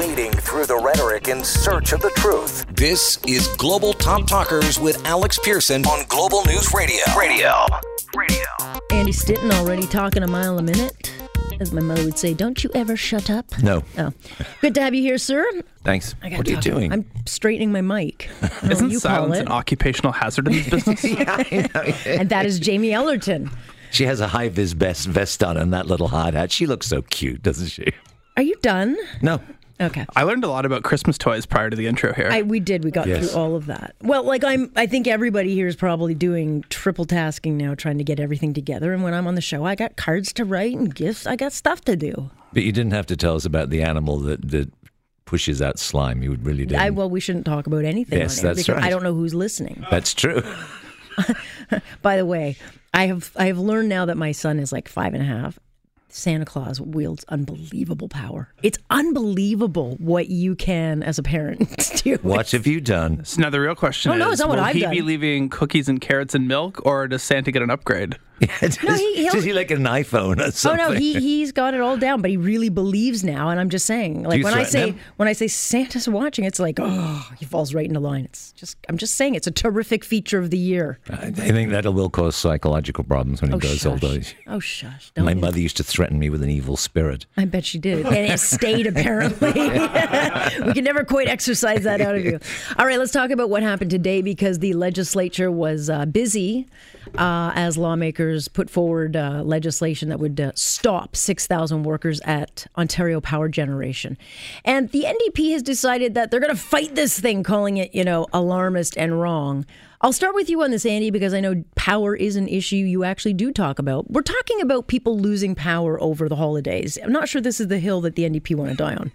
wading through the rhetoric in search of the truth. This is Global Top Talkers with Alex Pierson on Global News Radio. Radio. Radio. Andy Stinton already talking a mile a minute. As my mother would say, don't you ever shut up? No. Oh. Good to have you here, sir. Thanks. I What are you doing? I'm straightening my mic. I don't know Isn't what you call silence it. an occupational hazard in this business? and that is Jamie Ellerton. She has a high vis vest, vest on and that little hard hat. She looks so cute, doesn't she? Are you done? No. Okay. I learned a lot about Christmas toys prior to the intro here. I, we did. We got Yes. through all of that. Well, like I'm, I think everybody here is probably doing triple tasking now, trying to get everything together. And when I'm on the show, I got cards to write and gifts. I got stuff to do. But you didn't have to tell us about the animal that, that pushes out slime. You really didn't. I well, we shouldn't talk about anything. Yes, on that's because right. I don't know who's listening. That's true. By the way, I have I have learned now that my son is like five and a half. Santa Claus wields unbelievable power. It's unbelievable what you can, as a parent, do. What have you done? so now the real question Oh, is: no, it's not what Will I've he done. be leaving cookies and carrots and milk, or does Santa get an upgrade? does, No, he- does he like an iPhone or Oh no, he he's got it all down, but he really believes now. And I'm just saying, like when I say him? when I say Santa's watching, it's like oh, he falls right into line. It's just I'm just saying, it's a terrific feature of the year. I I think that will cause psychological problems when he Oh goes shush! older. Oh shush! Don't My mother used to threaten me with an evil spirit. I bet she did. And it stayed, apparently. we can never quite exercise that out of you. All right, let's talk about what happened today because the legislature was uh, busy uh, as lawmakers put forward uh, legislation that would uh, stop 6,000 workers at Ontario Power Generation. And the NDP has decided that they're going to fight this thing, calling it, you know, alarmist and wrong. I'll start with you on this, Andy, because I know power is an issue you actually do talk about. We're talking about people losing power over the holidays. I'm not sure this is the hill that the NDP want to die on.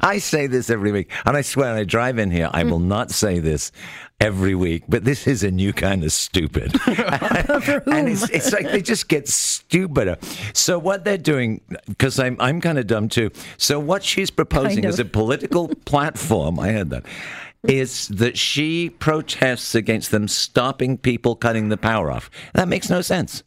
I say this every week, and I swear, I drive in here. I will not say this every week, but this is a new kind of stupid. and it's, it's like they just get stupider. So what they're doing, because I'm I'm kind of dumb too. So what she's proposing as a political platform, I heard that, is that she protests against them stopping people cutting the power off. That makes no sense.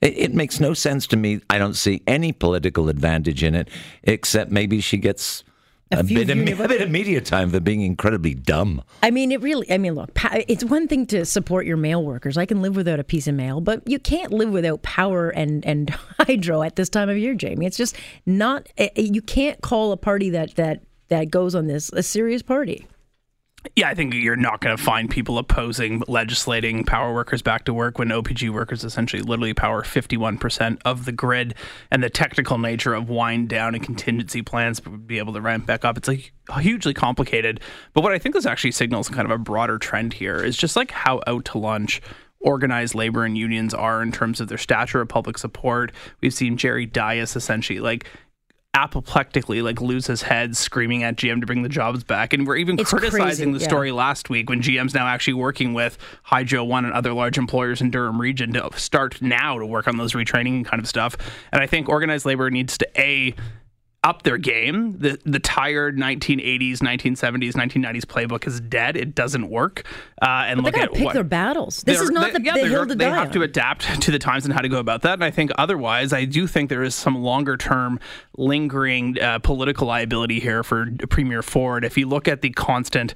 It, it makes no sense to me. I don't see any political advantage in it, except maybe she gets. A, few bit, of, a bit of media time for being incredibly dumb. I mean, it really, I mean, look, it's one thing to support your mail workers. I can live without a piece of mail, but you can't live without power and, and hydro at this time of year, Jamie. It's just not, eh, eh, you can't call a party that, that, that goes on this a serious party. Yeah, I think you're not going to find people opposing legislating power workers back to work when OPG workers essentially literally power 51% of the grid and the technical nature of wind down and contingency plans to be able to ramp back up. It's like hugely complicated. But what I think this actually signals kind of a broader trend here is just like how out to lunch organized labor and unions are in terms of their stature of public support. We've seen Jerry Dias essentially like apoplectically like lose his head screaming at GM to bring the jobs back and we're even It's criticizing crazy, the yeah. story last week when GM's now actually working with Hydro One and other large employers in Durham region to start now to work on those retraining kind of stuff. And I think organized labor needs to a up their game. The the tired 1980s, 1970s, 1990s playbook is dead. It doesn't work. Uh, and look at to pick what their battles. This is not they- the, yeah, the hill to they have on. to adapt to the times and how to go about that. And I think otherwise, I do think there is some longer term lingering uh, political liability here for Premier Ford. If you look at the constant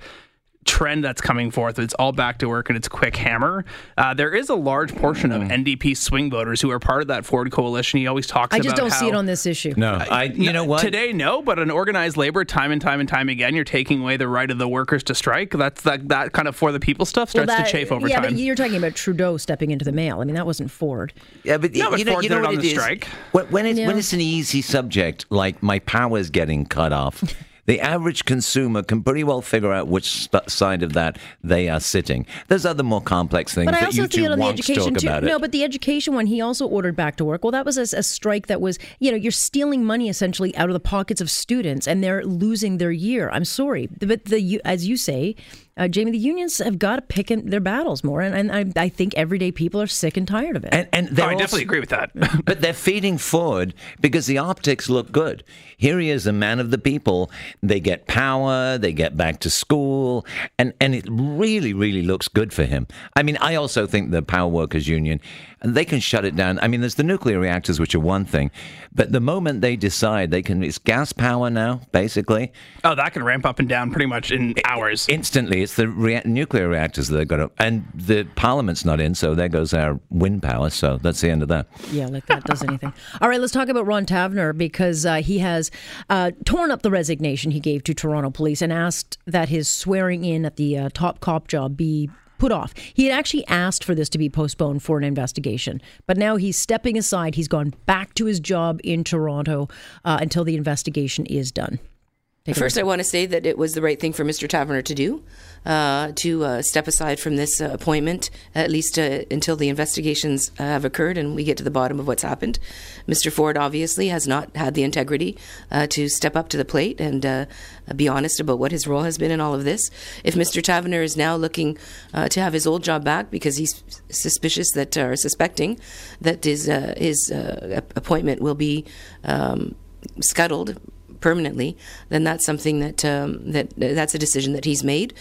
trend that's coming forth it's all back to work and it's quick hammer uh, there is a large portion of ndp swing voters who are part of that ford coalition he always talks I about just don't see it on this issue. No, I. You know what? Today, no, but in organized labor, time and time and time again, you're taking away the right of the workers to strike. That's that that kind of for the people stuff Well, starts that- to chafe over yeah, time. but you're talking about Trudeau stepping into the mail. I mean, that wasn't Ford. Yeah, but No, but you know, Ford you know what on it the is? strike. When, when it's when it's an easy subject, like my power's getting cut off, the average consumer can pretty well figure out which st- side of that they are sitting. There's other more complex things But I that also you two the education talk too. about No, it. but the education one, he also ordered back to work. Well, that was a, a strike that was, you know, you're stealing money essentially out of the pockets of students, and they're losing their year. I'm sorry, but the as you say, uh, Jamie, the unions have got to pick in their battles more, and, and I, I, think everyday people are sick and tired of it. And, and oh, I definitely agree with that. but they're feeding Ford because the optics look good. Here he is, a man of the people. They get power, they get back to school, and, and it really, really looks good for him. I mean, I also think the Power Workers Union, they can shut it down. I mean, there's the nuclear reactors, which are one thing, but the moment they decide they can, it's gas power now, basically. Oh, that can ramp up and down pretty much in hours. Instantly. It's the rea- nuclear reactors that they've got to, and the parliament's not in, so there goes our wind power. So that's the end of that. Yeah, like that does anything. All right, let's talk about Ron Taverner because uh, he has uh, torn up the resignation he gave to Toronto police and asked that his swearing in at the uh, top cop job be put off. He had actually asked for this to be postponed for an investigation, but now he's stepping aside. He's gone back to his job in Toronto uh, until the investigation is done. Take First, I want to say that it was the right thing for Mr. Taverner to do, uh, to uh, step aside from this uh, appointment, at least uh, until the investigations uh, have occurred and we get to the bottom of what's happened. Mr. Ford obviously has not had the integrity uh, to step up to the plate and be honest about what his role has been in all of this. If Mr. Taverner is now looking to have his old job back because he's suspicious that, or suspecting that his, his appointment will be um, scuttled permanently, then that's something that um, that that's a decision that he's made.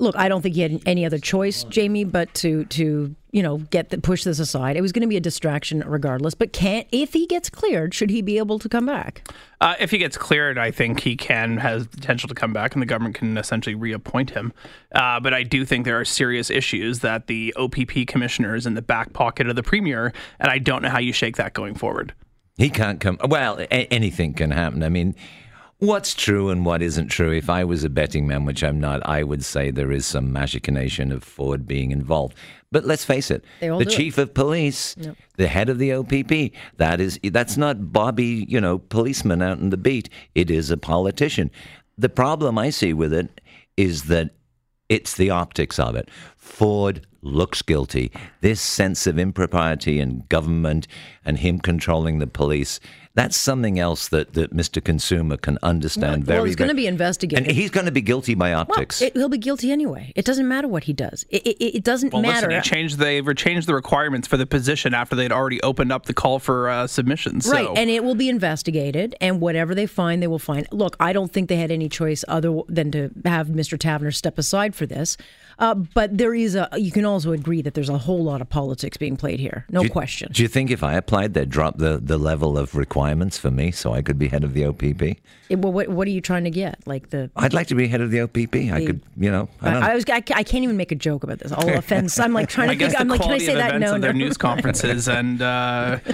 Look, I don't think he had any other choice, Jamie, but to to you know get the, push this aside. It was going to be a distraction regardless. But can't if he gets cleared, should he be able to come back? Uh, if he gets cleared, I think he can has potential to come back, and the government can essentially reappoint him. Uh, but I do think there are serious issues that the OPP commissioner is in the back pocket of the premier, and I don't know how you shake that going forward. He can't come. Well, a- anything can happen. I mean, what's true and what isn't true? If I was a betting man, which I'm not, I would say there is some machination of Ford being involved. But let's face it, the chief it. of police, yep. the head of the OPP, that is that's not Bobby, you know, policeman out in the beat. It is a politician. The problem I see with it is that it's the optics of it. Ford looks guilty. This sense of impropriety in government and him controlling the police, that's something else that, that Mr. Consumer can understand well, very well, he's going to be investigated. And he's going to be guilty by optics. Well, it, he'll be guilty anyway. It doesn't matter what he does. It, it, it doesn't well, matter. Listen, he changed they changed the requirements for the position after they'd already opened up the call for uh, submissions. So. Right, and it will be investigated, and whatever they find, they will find. Look, I don't think they had any choice other than to have Mr. Taverner step aside for this. Uh, but there is a. You can also agree that there's a whole lot of politics being played here. No do question. Do you think if I applied, they'd drop the, the level of requirements for me so I could be head of the OPP? It, well, what, what are you trying to get? Like the? I'd like to be head of the OPP. The, I could, you know. I, I, I was. I, I, can't even make a joke about this. All offense. I'm like trying to think. I'm like, can I say that? No, no. Their news conferences and. Uh,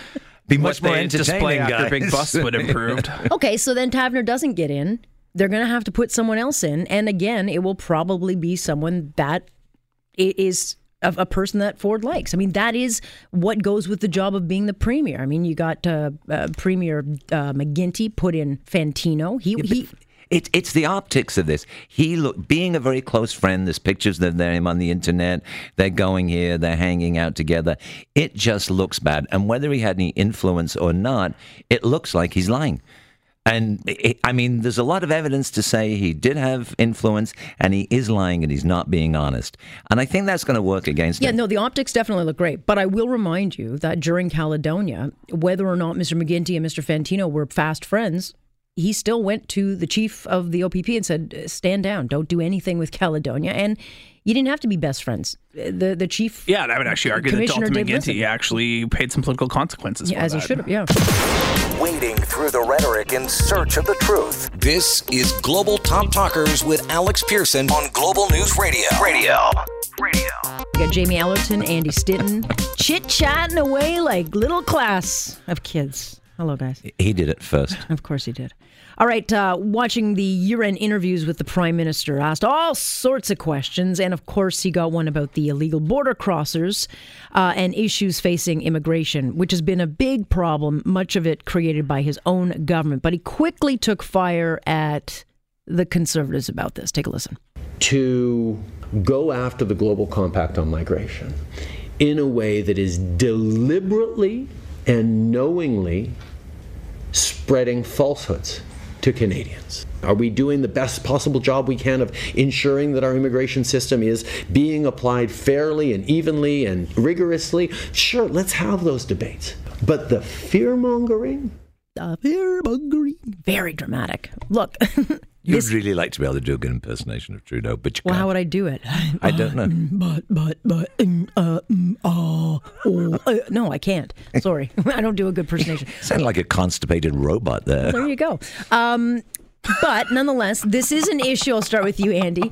be much more entertaining displaying guys. after Big Bus would improved. okay, so then Taverner doesn't get in. They're going to have to put someone else in, and again, it will probably be someone that is a, a, person that Ford likes. I mean, that is what goes with the job of being the premier. I mean, you got uh, uh, Premier uh, McGuinty put in Fantino. He yeah, he. It's it's the optics of this. He look being a very close friend. There's pictures of them on the internet. They're going here. They're hanging out together. It just looks bad. And whether he had any influence or not, it looks like he's lying. And it, I mean, there's a lot of evidence to say he did have influence and he is lying and he's not being honest. And I think that's going to work against yeah, him. Yeah, no, the optics definitely look great. But I will remind you that during Caledonia, whether or not Mr. McGuinty and Mr. Fantino were fast friends, he still went to the chief of the OPP and said, stand down, don't do anything with Caledonia. And you didn't have to be best friends. The the chief. Yeah, I would actually argue that Dalton McGuinty actually paid some political consequences. Yeah, as that. he should have. Yeah. Wading through the rhetoric in search of the truth. This is Global Top Talkers with Alex Pierson on Global News Radio. Radio. Radio. We got Jamie Ellerton, Andy Stitton, chit chatting away like little class of kids. Hello, guys. He did it first. Of course he did. All right, uh, watching the year end interviews with the Prime Minister, asked all sorts of questions. And of course, he got one about the illegal border crossers uh, and issues facing immigration, which has been a big problem, much of it created by his own government. But he quickly took fire at the Conservatives about this. Take a listen. To go after the Global Compact on migration in a way that is deliberately and knowingly spreading falsehoods to Canadians? Are we doing the best possible job we can of ensuring that our immigration system is being applied fairly and evenly and rigorously? Sure, let's have those debates. But the fear mongering? The fear mongering. Very dramatic. Look. You'd this, really like to be able to do a good impersonation of Trudeau, but you well, can't. how would I do it? I don't know. but, but, but, mm, uh, mm, uh, oh, uh, no, I can't. Sorry, I don't do a good impersonation. Sound like a constipated robot there. There you go. Um, but nonetheless, this is an issue. I'll start with you, Andy.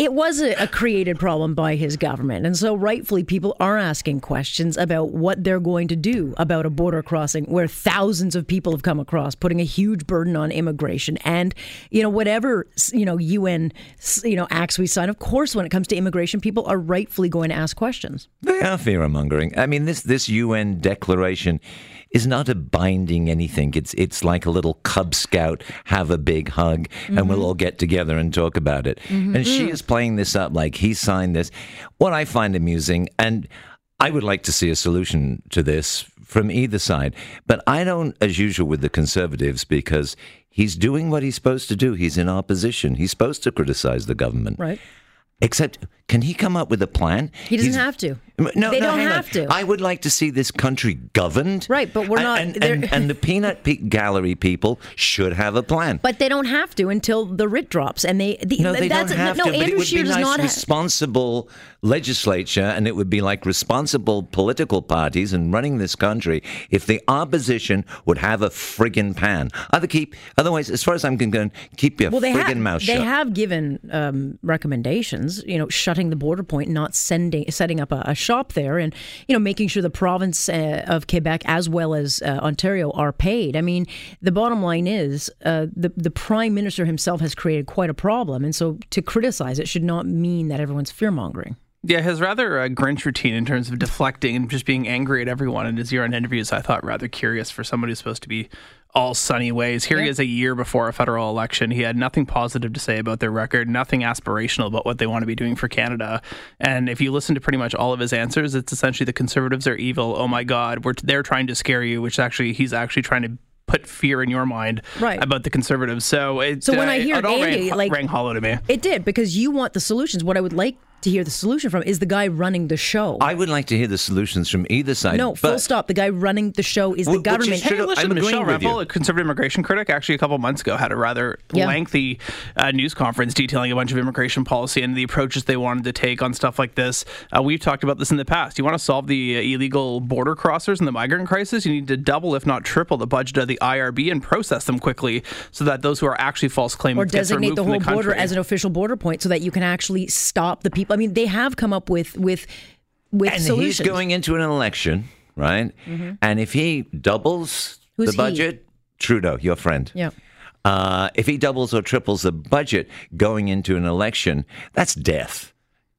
It was a, a, created problem by his government. And so, rightfully, people are asking questions about what they're going to do about a border crossing where thousands of people have come across, putting a huge burden on immigration. And, you know, whatever, you know, UN, you know, acts we sign, of course, when it comes to immigration, people are rightfully going to ask questions. They are fear mongering. I mean, this, this UN declaration is not a binding anything. It's it's like a little Cub Scout have a big hug and mm-hmm. we'll all get together and talk about it. Mm-hmm. And she is playing this up like he signed this. What I find amusing and I would like to see a solution to this from either side, but I don't, as usual with the conservatives, because he's doing what he's supposed to do. He's in opposition. He's supposed to criticize the government. Right. Except, can he come up with a plan? He doesn't He's, have to. No, they no, don't have on. to. I would like to see this country governed. Right, but we're not. And, and, and the peanut gallery people should have a plan. But they don't have to until the writ drops, and they. The, no, they don't have no, to. Andrew but it would Scheer be nice, not responsible ha- legislature, and it would be like responsible political parties and running this country if the opposition would have a friggin' plan. Other keep. Otherwise, as far as I'm concerned, keep your well, friggin' have, mouth shut. They have given um, recommendations. You know, shutting the border point, not sending, setting up a, a shop there, and you know, making sure the province uh, of Quebec as well as uh, Ontario are paid. I mean, the bottom line is uh, the the prime minister himself has created quite a problem, and so to criticize it should not mean that everyone's fear mongering. Yeah, his rather uh, Grinch routine in terms of deflecting and just being angry at everyone in his year-end interviews, I thought rather curious for somebody who's supposed to be all sunny ways. Here yeah. he is a year before a federal election. He had nothing positive to say about their record, nothing aspirational about what they want to be doing for Canada. And if you listen to pretty much all of his answers, it's essentially the conservatives are evil. Oh my God, we're they're trying to scare you, which actually he's actually trying to put fear in your mind right. about the conservatives. So it, so when uh, I hear it all Andy, rang, like rang hollow to me. It did because you want the solutions. What I would like to hear the solution from is the guy running the show. I would like to hear the solutions from either side. No, full stop. The guy running the show is the government. Hey, listen, Michelle Rempel, a conservative immigration critic, actually a couple months ago had a rather yeah. lengthy uh, news conference detailing a bunch of immigration policy and the approaches they wanted to take on stuff like this. Uh, we've talked about this in the past. You want to solve the uh, illegal border crossers and the migrant crisis, you need to double, if not triple, the budget of the IRB and process them quickly so that those who are actually false claimants or designate the whole the border as an official border point so that you can actually stop the people. I mean, they have come come up with with with and solutions. he's going into an election, right? Mm-hmm. And if he doubles Who's the budget, he? Trudeau, your friend. Yeah. Uh, if he doubles or triples the budget going into an election, that's death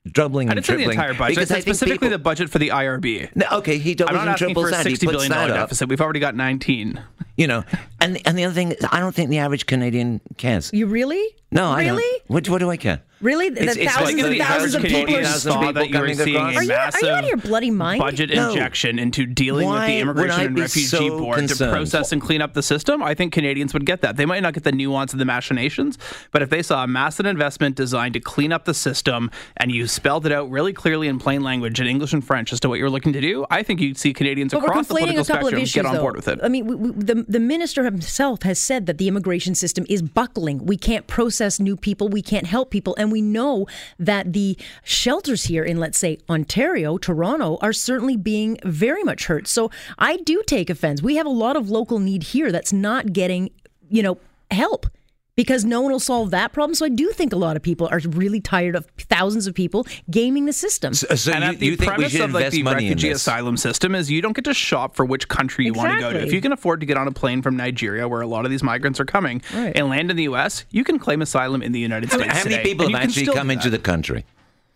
doubling I didn't say the entire budget. Because I specifically people, the budget for the IRB. No, okay, he doubles I'm not and triples for a that. Sixty he billion dollar deficit. We've already got 19. You know, and and the other thing, is, I don't think the average Canadian cares. You really? No, really? I don't. What, what do I care? Really? The it's, it's thousands like and thousands of people are saw that you were seeing a are you, massive are you out of your bloody mind? budget no. injection into dealing Why with the Immigration and Refugee so Board concerned? to process and clean up the system. I think Canadians would get that. They might not get the nuance of the machinations, but if they saw a massive investment designed to clean up the system and you spelled it out really clearly in plain language in English and French as to what you're looking to do, I think you'd see Canadians but across the political spectrum issues, get on though. board with it. I mean, we, we, the the minister himself has said that the immigration system is buckling. We can't process new people. We can't help people, and we know that the shelters here in, let's say, Ontario, Toronto, are certainly being very much hurt. So I do take offense. We have a lot of local need here that's not getting, you know, help because no one will solve that problem. So I do think a lot of people are really tired of thousands of people gaming the system. So, uh, so and you, the you premise of like the refugee asylum system is you don't get to shop for which country you exactly. want to go to. If you can afford to get on a plane from Nigeria, where a lot of these migrants are coming, right. and land in the U.S., you can claim asylum in the United States. How many today, people have actually come into the country?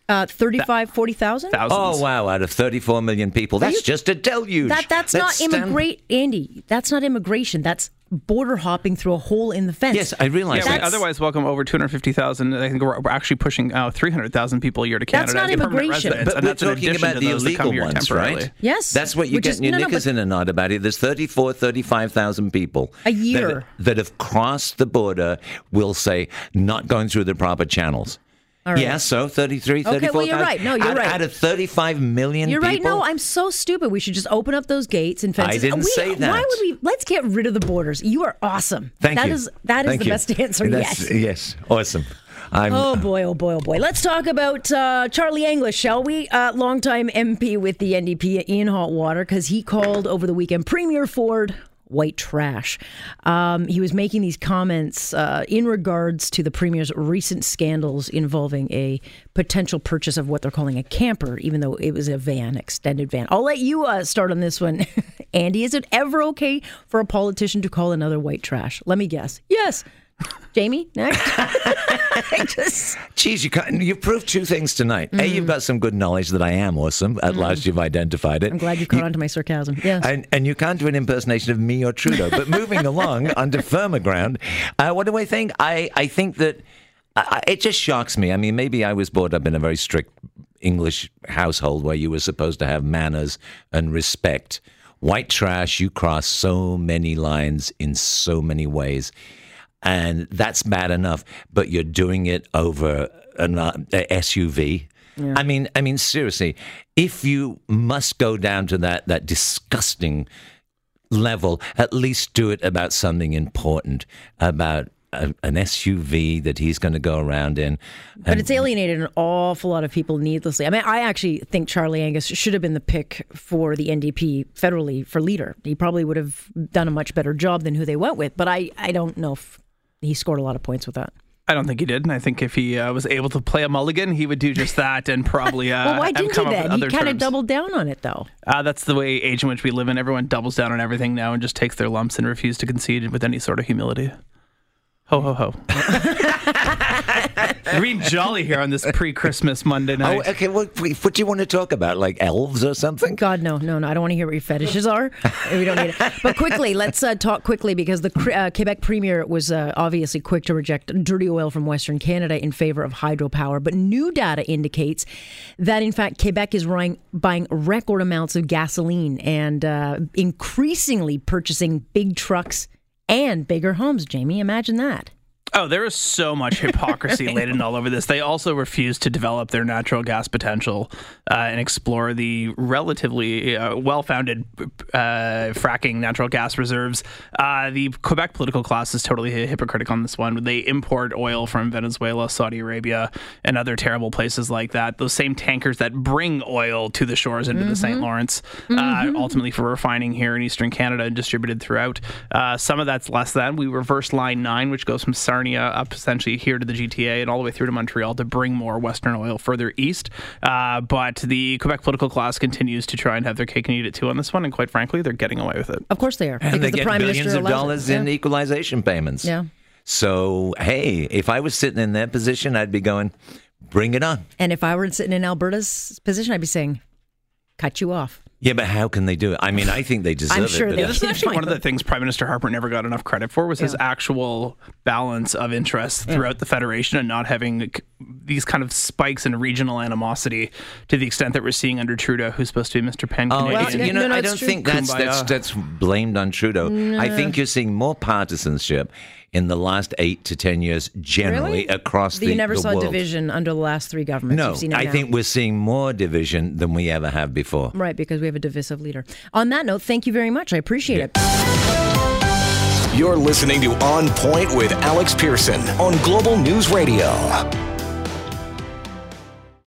Uh, 35, 40,000? Oh, wow. Out of 34 million people. That's you- just a deluge. That, that's Let's not stand- immigrate, Andy. That's not immigration. That's border hopping through a hole in the fence. Yes, I realize Yeah, that. Otherwise welcome over 250,000. I think we're, we're actually pushing out 300,000 people a year to Canada. That's Canada not immigration. But and we're that's talking about the illegal ones, right? Yes, That's what you which get is- in your no, no, knickers but- in a nod about it. There's 34, 35,000 people. A that- year. That, have crossed the border, we'll say, not going through the proper channels. Right. Yeah, so 33, Okay, well, you're right. No, you're out, right. Out of 35 million You're right. people. No, I'm so stupid. We should just open up those gates and fences. I didn't We- say that. Why would we? Let's get rid of the borders. You are awesome. Thank That you. is- that is Thank the you. best answer. That's- yes. Yes, awesome. I'm, Oh boy, oh boy, oh boy. Let's talk about uh, Charlie Angus, shall we? Uh, longtime MP with the NDP in hot water because he called over the weekend Premier Ford white trash. Um, he was making these comments uh, in regards to the Premier's recent scandals involving a potential purchase of what they're calling a camper, even though it was a van, extended van. I'll let you uh, start on this one. Andy, is it ever okay for a politician to call another white trash? Let me guess. Yes. Jamie, next. Just. Geez, you can't, you've proved two things tonight. A, Mm. you've got some good knowledge that I am awesome. At last, you've identified it. I'm glad you caught on to my sarcasm. Yes. And, and you can't do an impersonation of me or Trudeau. But moving along onto firmer ground, uh, what do I think? I, I think that I- it just shocks me. I mean, maybe I was brought up in a very strict English household where you were supposed to have manners and respect. White trash, you cross so many lines in so many ways. And that's bad enough, but you're doing it over an uh, SUV. I mean, I mean, seriously, if you must go down to that that disgusting level, at least do it about something important, about a, an SUV that he's going to go around in. But it's alienated an awful lot of people needlessly. I mean, I actually think Charlie Angus should have been the pick for the NDP federally for leader. He probably would have done a much better job than who they went with. But I, I don't know if he scored a lot of points with that. I don't think he did, and I think if he uh, was able to play a mulligan, he would do just that, and probably uh, Well, why didn't he then? He kind of doubled down on it, though. Uh, that's the way age in which we live in. Everyone doubles down on everything now and just takes their lumps and refuses to concede with any sort of humility. Ho ho ho! We're being jolly here on this pre-Christmas Monday night. Oh, okay. What, what do you want to talk about? Like elves or something? God, no, no, no. I don't want to hear what your fetishes are. we don't need it. But quickly, let's uh, talk quickly because the uh, Quebec premier was uh, obviously quick to reject dirty oil from Western Canada in favor of hydropower. But new data indicates that, in fact, Quebec is buying, buying record amounts of gasoline and uh, increasingly purchasing big trucks and bigger homes. Jamie, imagine that. Oh, there is so much hypocrisy laden all over this. They also refuse to develop their natural gas potential uh, and explore the relatively uh, well-founded uh, fracking natural gas reserves. Uh, the Quebec political class is totally hypocritical on this one. They import oil from Venezuela, Saudi Arabia, and other terrible places like that. Those same tankers that bring oil to the shores into the St. Lawrence, uh, ultimately for refining here in Eastern Canada and distributed throughout. Uh, some of that's less than. We reverse Line 9, which goes from Sarnia up essentially here to the GTA and all the way through to Montreal to bring more Western oil further east. Uh, but the Quebec political class continues to try and have their cake and eat it too on this one. And quite frankly, they're getting away with it. Of course they are. And because they the get Prime billions Minister of dollars Yeah. in equalization payments. Yeah. So, hey, if I was sitting in that position, I'd be going, bring it on. And if I were sitting in Alberta's position, I'd be saying, cut you off. Yeah, but how can they do it? I mean, I think they deserve I'm it. sure but they- Yeah, this is actually fine, one of the but- things Prime Minister Harper never got enough credit for was his actual balance of interests throughout the federation and not having c- these kind of spikes in regional animosity to the extent that we're seeing under Trudeau, who's supposed to be Mr. Pan Oh, Canadian. it's- no, you know, no, no, I don't true. think that's, that's that's blamed on Trudeau. I think you're seeing more partisanship in the last eight to ten years, generally Really? across But the you never the saw world. division under the last three governments. No, seen I now. think we're seeing more division than we ever have before. Right, because we have a divisive leader. On that note, thank you very much. I appreciate it. You're listening to On Point with Alex Pierson on Global News Radio.